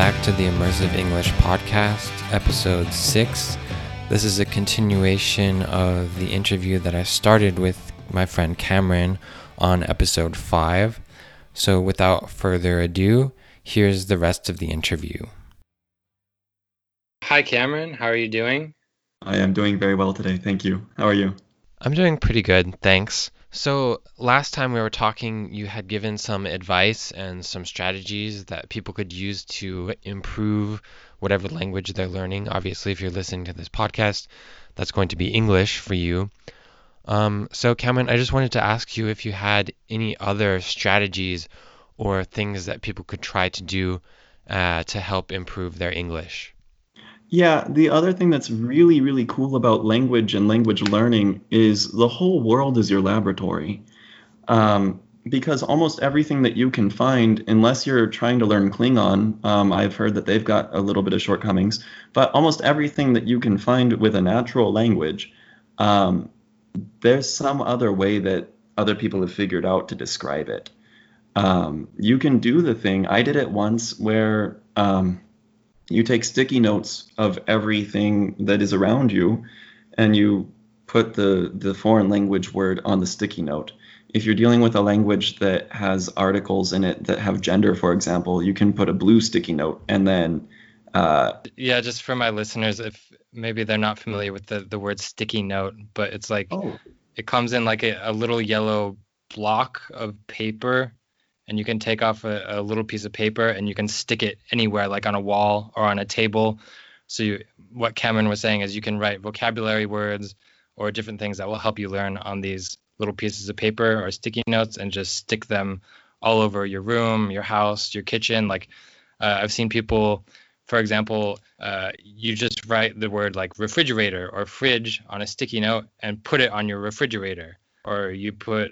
Welcome back to the Immersive English Podcast, episode six. This is a continuation of the interview that I started with my friend Cameron on episode five. So, without further ado, here's the rest of the interview. Hi, Cameron. How are you doing? I am doing very well today. Thank you. How are you? I'm doing pretty good, thanks. So, last time we were talking, you had given some advice and some strategies that people could use to improve whatever language they're learning. Obviously, if you're listening to this podcast, that's going to be English for you. Um, so, Cameron, I just wanted to ask you if you had any other strategies or things that people could try to do uh, to help improve their English. Yeah, the other thing that's really, really cool about language and language learning is the whole world is your laboratory. Um, because almost everything that you can find, unless you're trying to learn Klingon, um, I've heard that they've got a little bit of shortcomings, but almost everything that you can find with a natural language, um, there's some other way that other people have figured out to describe it. Um, you can do the thing. I did it once where um, you take sticky notes of everything that is around you and you put the, the foreign language word on the sticky note. If you're dealing with a language that has articles in it that have gender, for example, you can put a blue sticky note and then. Uh, yeah, just for my listeners, if maybe they're not familiar with the, the word sticky note, but it's like oh. it comes in like a, a little yellow block of paper and you can take off a, a, little piece of paper and you can stick it anywhere, like on a wall or on a table. So you, what Cameron was saying is you can write vocabulary words or different things that will help you learn on these little pieces of paper or sticky notes and just stick them all over your room, your house, your kitchen. Like uh, I've seen people, for example, uh, you just write the word like refrigerator or fridge on a sticky note and put it on your refrigerator, or you put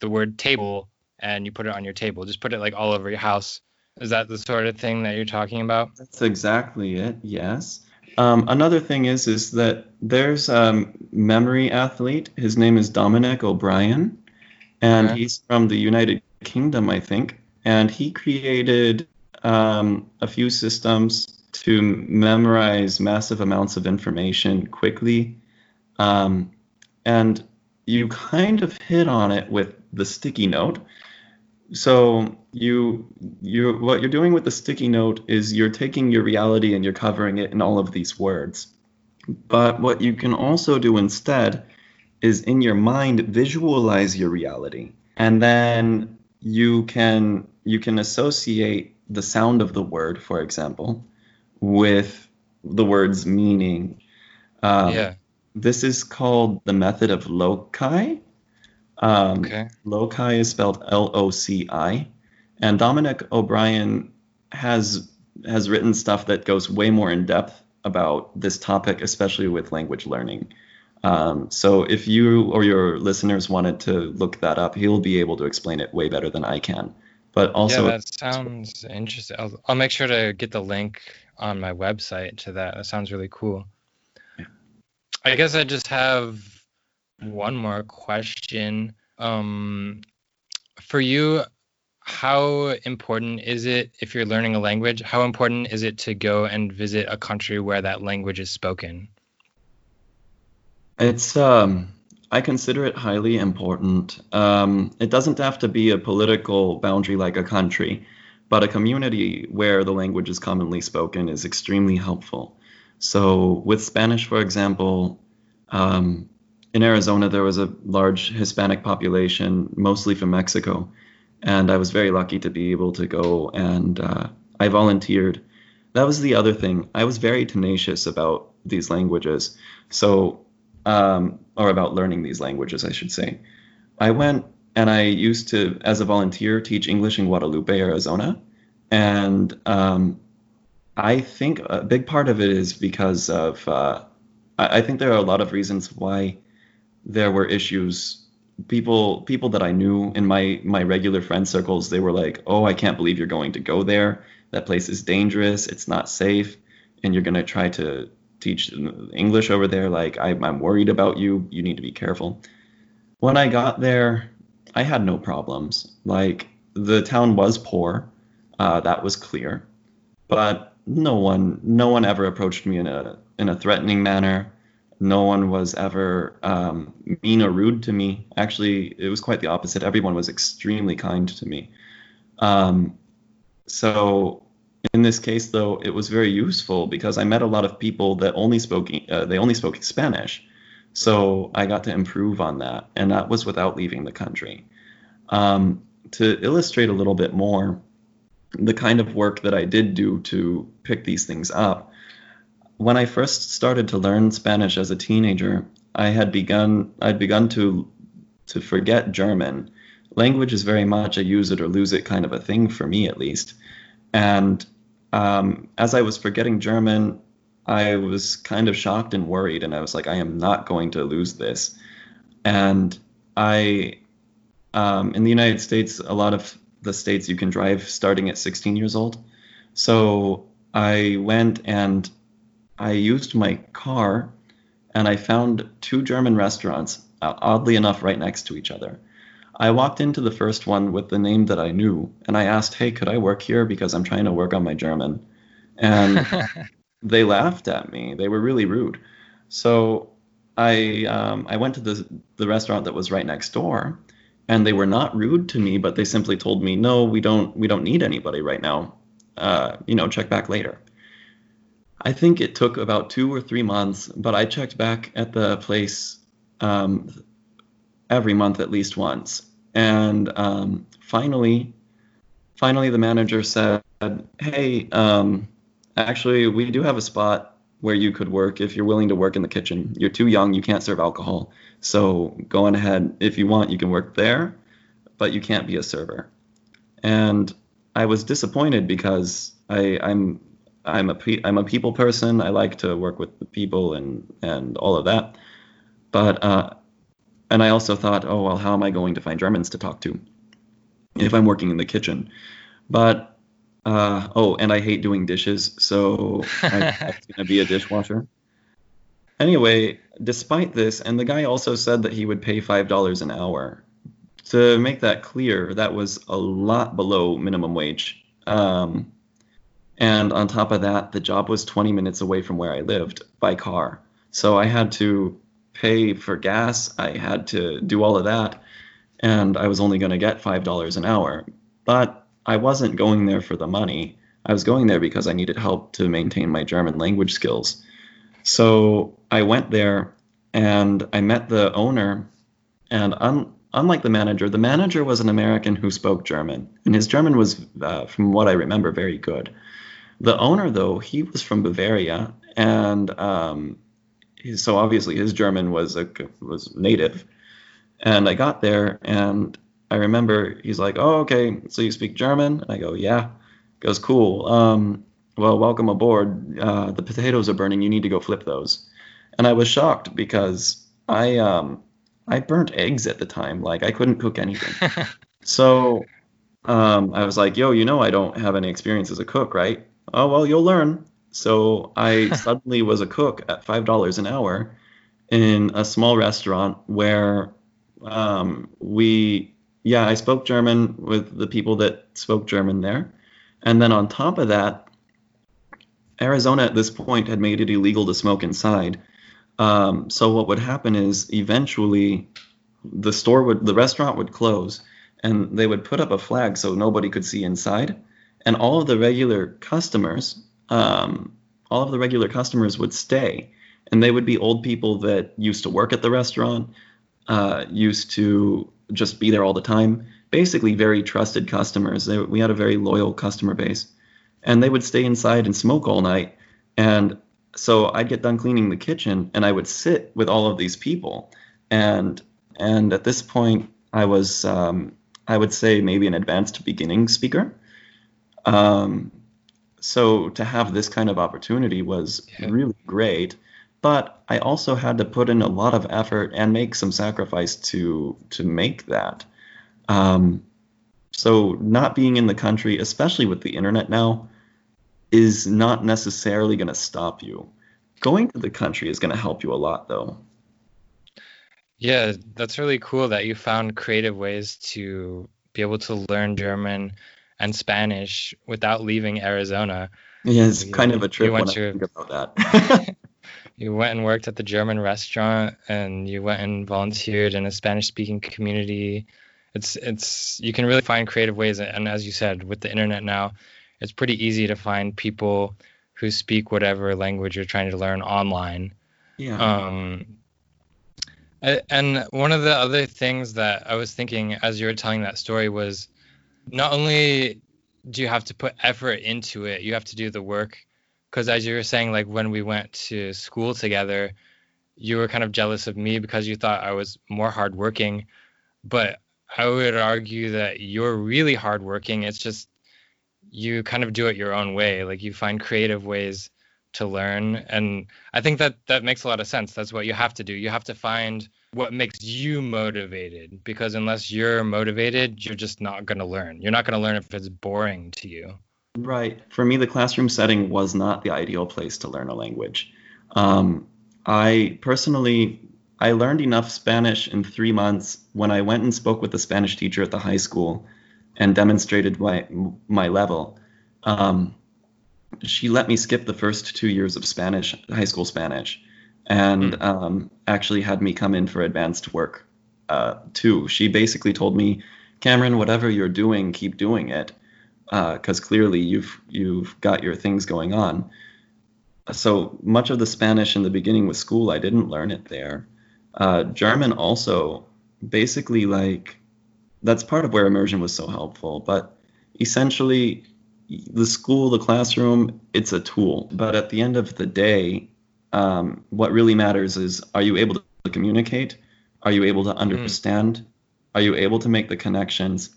the word table and you put it on your table. Just put it like all over your house. Is that the sort of thing that you're talking about? That's exactly it. Yes. Um, another thing is is that there's a memory athlete. His name is Dominic O'Brien, and okay. he's from the United Kingdom, I think. And he created um, a few systems to memorize massive amounts of information quickly. Um, and you kind of hit on it with the sticky note so you you what you're doing with the sticky note is you're taking your reality and you're covering it in all of these words. But what you can also do instead is in your mind visualize your reality. And then you can you can associate the sound of the word for example with the word's meaning. Um, yeah. this is called the method of loci um, okay. Loci is spelled L O C I, and Dominic O'Brien has has written stuff that goes way more in depth about this topic, especially with language learning. Um, so if you or your listeners wanted to look that up, he'll be able to explain it way better than I can. But also, yeah, that sounds interesting. I'll, I'll make sure to get the link on my website to that. That sounds really cool. Yeah. I guess I just have one more question. Um, for you, how important is it if you're learning a language? How important is it to go and visit a country where that language is spoken? It's um, I consider it highly important. Um, it doesn't have to be a political boundary like a country, but a community where the language is commonly spoken is extremely helpful. So with Spanish, for example, um, in Arizona, there was a large Hispanic population, mostly from Mexico, and I was very lucky to be able to go and uh, I volunteered. That was the other thing. I was very tenacious about these languages, so um, or about learning these languages, I should say. I went and I used to, as a volunteer, teach English in Guadalupe, Arizona, and um, I think a big part of it is because of. Uh, I, I think there are a lot of reasons why there were issues. People people that I knew in my my regular friend circles they were like oh I can't believe you're going to go there. That place is dangerous. It's not safe. And you're going to try to teach English over there. Like I, I'm worried about you. You need to be careful. When I got there I had no problems. Like the town was poor. Uh, that was clear. But no one no one ever approached me in a in a threatening manner. No one was ever um, mean or rude to me. Actually, it was quite the opposite. Everyone was extremely kind to me. Um, so in this case, though, it was very useful because I met a lot of people that only spoke uh, they only spoke Spanish. So I got to improve on that, and that was without leaving the country. Um, to illustrate a little bit more, the kind of work that I did do to pick these things up, when I first started to learn Spanish as a teenager, I had begun I'd begun to to forget German. Language is very much a use it or lose it kind of a thing for me, at least. And um, as I was forgetting German, I was kind of shocked and worried, and I was like, I am not going to lose this. And I, um, in the United States, a lot of the states you can drive starting at 16 years old. So I went and I used my car, and I found two German restaurants, uh, oddly enough, right next to each other. I walked into the first one with the name that I knew, and I asked, "Hey, could I work here because I'm trying to work on my German?" And they laughed at me. They were really rude. So I um, I went to the the restaurant that was right next door, and they were not rude to me, but they simply told me, "No, we don't we don't need anybody right now. Uh, you know, check back later." I think it took about two or three months, but I checked back at the place um, every month at least once, and um, finally, finally the manager said, "Hey." Um, Actually, we do have a spot where you could work if you're willing to work in the kitchen. You're too young, you can't serve alcohol. So go on ahead. If you want, you can work there, but you can't be a server. And I was disappointed because I, I'm I'm a I'm a people person. I like to work with the people and and all of that. But uh, and I also thought, oh well, how am I going to find Germans to talk to if I'm working in the kitchen? But uh, oh, and I hate doing dishes, so I'm gonna be a dishwasher. Anyway, despite this, and the guy also said that he would pay five dollars an hour. To make that clear, that was a lot below minimum wage. Um, and on top of that, the job was 20 minutes away from where I lived by car. So I had to pay for gas. I had to do all of that, and I was only going to get five dollars an hour. But I wasn't going there for the money. I was going there because I needed help to maintain my German language skills. So I went there and I met the owner. And un- unlike the manager, the manager was an American who spoke German, and his German was, uh, from what I remember, very good. The owner, though, he was from Bavaria, and um, so obviously his German was a, was native. And I got there, and I remember he's like, "Oh, okay, so you speak German?" And I go, "Yeah." He goes, "Cool. Um, well, welcome aboard. Uh, the potatoes are burning. You need to go flip those." And I was shocked because I um, I burnt eggs at the time. Like I couldn't cook anything. so um, I was like, "Yo, you know, I don't have any experience as a cook, right?" Oh well, you'll learn. So I suddenly was a cook at five dollars an hour in a small restaurant where um, we yeah, I spoke German with the people that spoke German there. And then on top of that, Arizona at this point had made it illegal to smoke inside. Um, so what would happen is eventually the store would, the restaurant would close and they would put up a flag so nobody could see inside. And all of the regular customers, um, all of the regular customers would stay. And they would be old people that used to work at the restaurant, uh, used to just be there all the time. Basically, very trusted customers. They, we had a very loyal customer base, and they would stay inside and smoke all night. And so I'd get done cleaning the kitchen, and I would sit with all of these people. And and at this point, I was um, I would say maybe an advanced beginning speaker. Um, so to have this kind of opportunity was yeah. really great but I also had to put in a lot of effort and make some sacrifice to to make that. Um, so not being in the country, especially with the internet now, is not necessarily going to stop you. Going to the country is going to help you a lot, though. Yeah, that's really cool that you found creative ways to be able to learn German and Spanish without leaving Arizona. Yeah, it's kind of a trip when to, I think about that. you went and worked at the German restaurant, and you went and volunteered in a Spanish-speaking community. It's it's you can really find creative ways, and as you said, with the internet now, it's pretty easy to find people who speak whatever language you're trying to learn online. Yeah. Um, and one of the other things that I was thinking as you were telling that story was not only do you have to put effort into it, you have to do the work. Because as you were saying, like when we went to school together, you were kind of jealous of me because you thought I was more hardworking. But I would argue that you're really hardworking. It's just you kind of do it your own way. Like you find creative ways to learn and i think that that makes a lot of sense that's what you have to do you have to find what makes you motivated because unless you're motivated you're just not going to learn. You're not going to learn if it's boring to you. Right. For me the classroom setting was not the ideal place to learn a language. Um, i personally i learned enough spanish in three months when i went and spoke with the spanish teacher at the high school and demonstrated my my level. Um, she let me skip the first two years of Spanish, high school Spanish, and mm. um, actually had me come in for advanced work uh, too. She basically told me, Cameron, whatever you're doing, keep doing it, because uh, clearly you've you've got your things going on. So much of the Spanish in the beginning with school, I didn't learn it there. Uh, German also, basically like, that's part of where immersion was so helpful. But essentially, the school, the classroom, it's a tool. But at the end of the day, um, what really matters is are you able to communicate? Are you able to hmm. understand? Mm. Are you able to make the connections?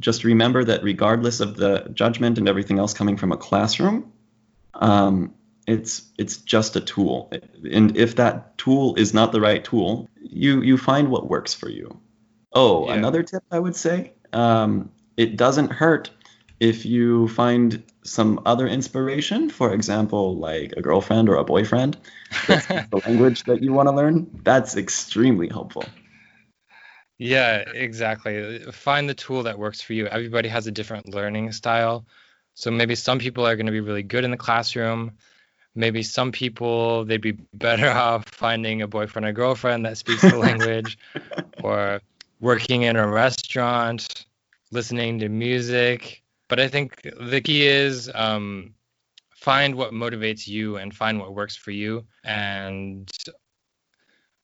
Just remember that regardless of the judgment and everything else coming from a classroom, um, it's it's just a tool. And if that tool is not the right tool, you you find what works for you. Oh, yeah. another tip I would say, um, it doesn't hurt if you find some other inspiration, for example, like a girlfriend or a boyfriend, the language that you want to learn, that's extremely helpful. Yeah, exactly. Find the tool that works for you. Everybody has a different learning style. So maybe some people are going to be really good in the classroom. Maybe some people they'd be better off finding a boyfriend or girlfriend that speaks the language or working in a restaurant, listening to music but I think the key is um, find what motivates you and find what works for you, and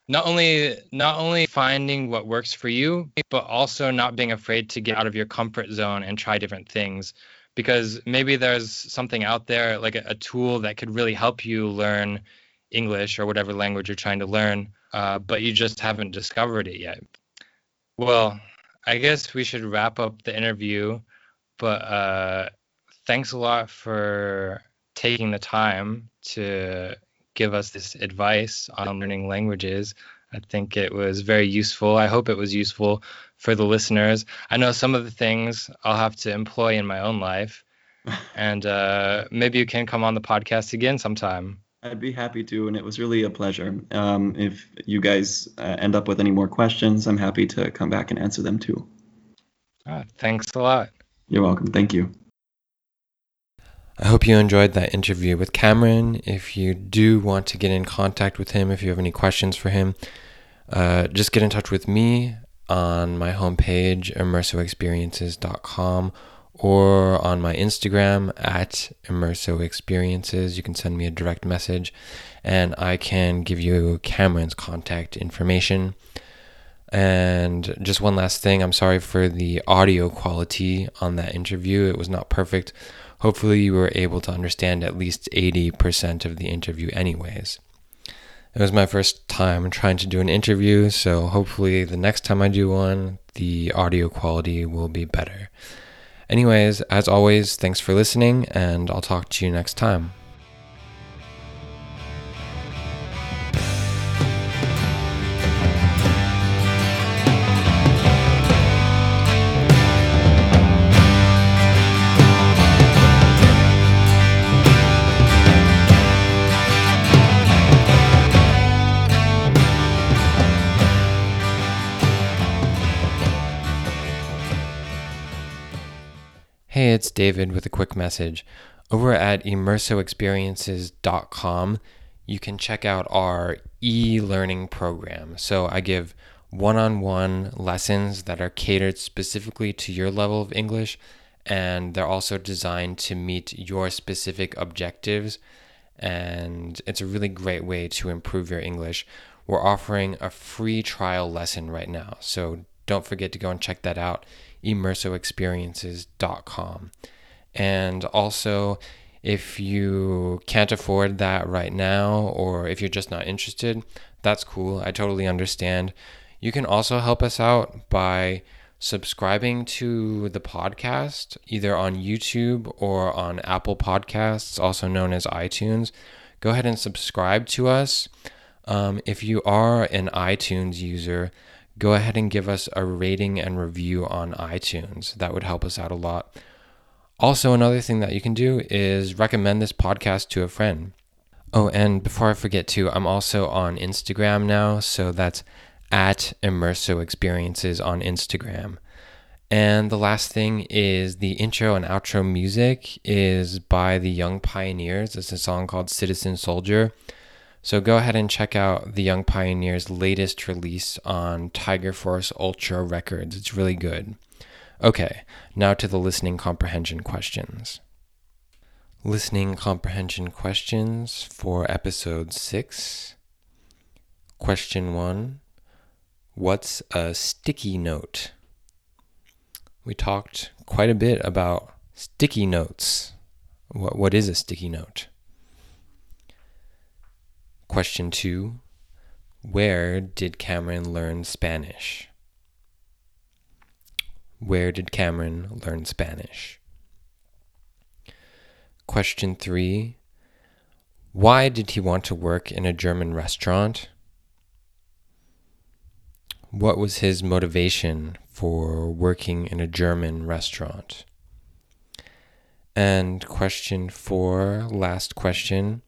not only not only finding what works for you, but also not being afraid to get out of your comfort zone and try different things. Because maybe there's something out there, like a, a tool that could really help you learn English or whatever language you're trying to learn, uh, but you just haven't discovered it yet. Well, I guess we should wrap up the interview. But uh, thanks a lot for taking the time to give us this advice on learning languages. I think it was very useful. I hope it was useful for the listeners. I know some of the things I'll have to employ in my own life. and uh, maybe you can come on the podcast again sometime. I'd be happy to, and it was really a pleasure. Um, if you guys uh, end up with any more questions, I'm happy to come back and answer them too. Ah, thanks a lot. You're welcome. Thank you. I hope you enjoyed that interview with Cameron. If you do want to get in contact with him, if you have any questions for him, uh, just get in touch with me on my homepage, immersoexperiences.com, or on my Instagram at immersoexperiences. You can send me a direct message and I can give you Cameron's contact information. And just one last thing I'm sorry for the audio quality on that interview. It was not perfect. Hopefully, you were able to understand at least 80% of the interview, anyways. It was my first time trying to do an interview, so hopefully, the next time I do one, the audio quality will be better. Anyways, as always, thanks for listening, and I'll talk to you next time. Hey, it's David with a quick message. Over at immersoexperiences.com, you can check out our e learning program. So I give one on one lessons that are catered specifically to your level of English, and they're also designed to meet your specific objectives. And it's a really great way to improve your English. We're offering a free trial lesson right now. So don't forget to go and check that out immersoexperiences.com. And also, if you can't afford that right now, or if you're just not interested, that's cool. I totally understand. You can also help us out by subscribing to the podcast either on YouTube or on Apple Podcasts, also known as iTunes. Go ahead and subscribe to us. Um, if you are an iTunes user, go ahead and give us a rating and review on iTunes. That would help us out a lot. Also, another thing that you can do is recommend this podcast to a friend. Oh, and before I forget to, I'm also on Instagram now, so that's at Immerso Experiences on Instagram. And the last thing is the intro and outro music is by the Young Pioneers. It's a song called Citizen Soldier. So go ahead and check out the Young Pioneers' latest release on Tiger Force Ultra Records. It's really good. Okay, now to the listening comprehension questions. Listening comprehension questions for episode 6. Question 1 What's a sticky note? We talked quite a bit about sticky notes. What, what is a sticky note? Question two Where did Cameron learn Spanish? Where did Cameron learn Spanish? Question three Why did he want to work in a German restaurant? What was his motivation for working in a German restaurant? And question four, last question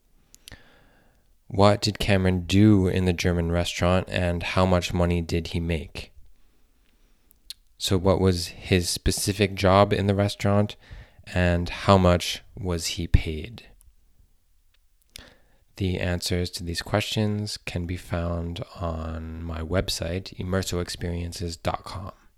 what did Cameron do in the German restaurant and how much money did he make? So, what was his specific job in the restaurant and how much was he paid? The answers to these questions can be found on my website, immersoexperiences.com.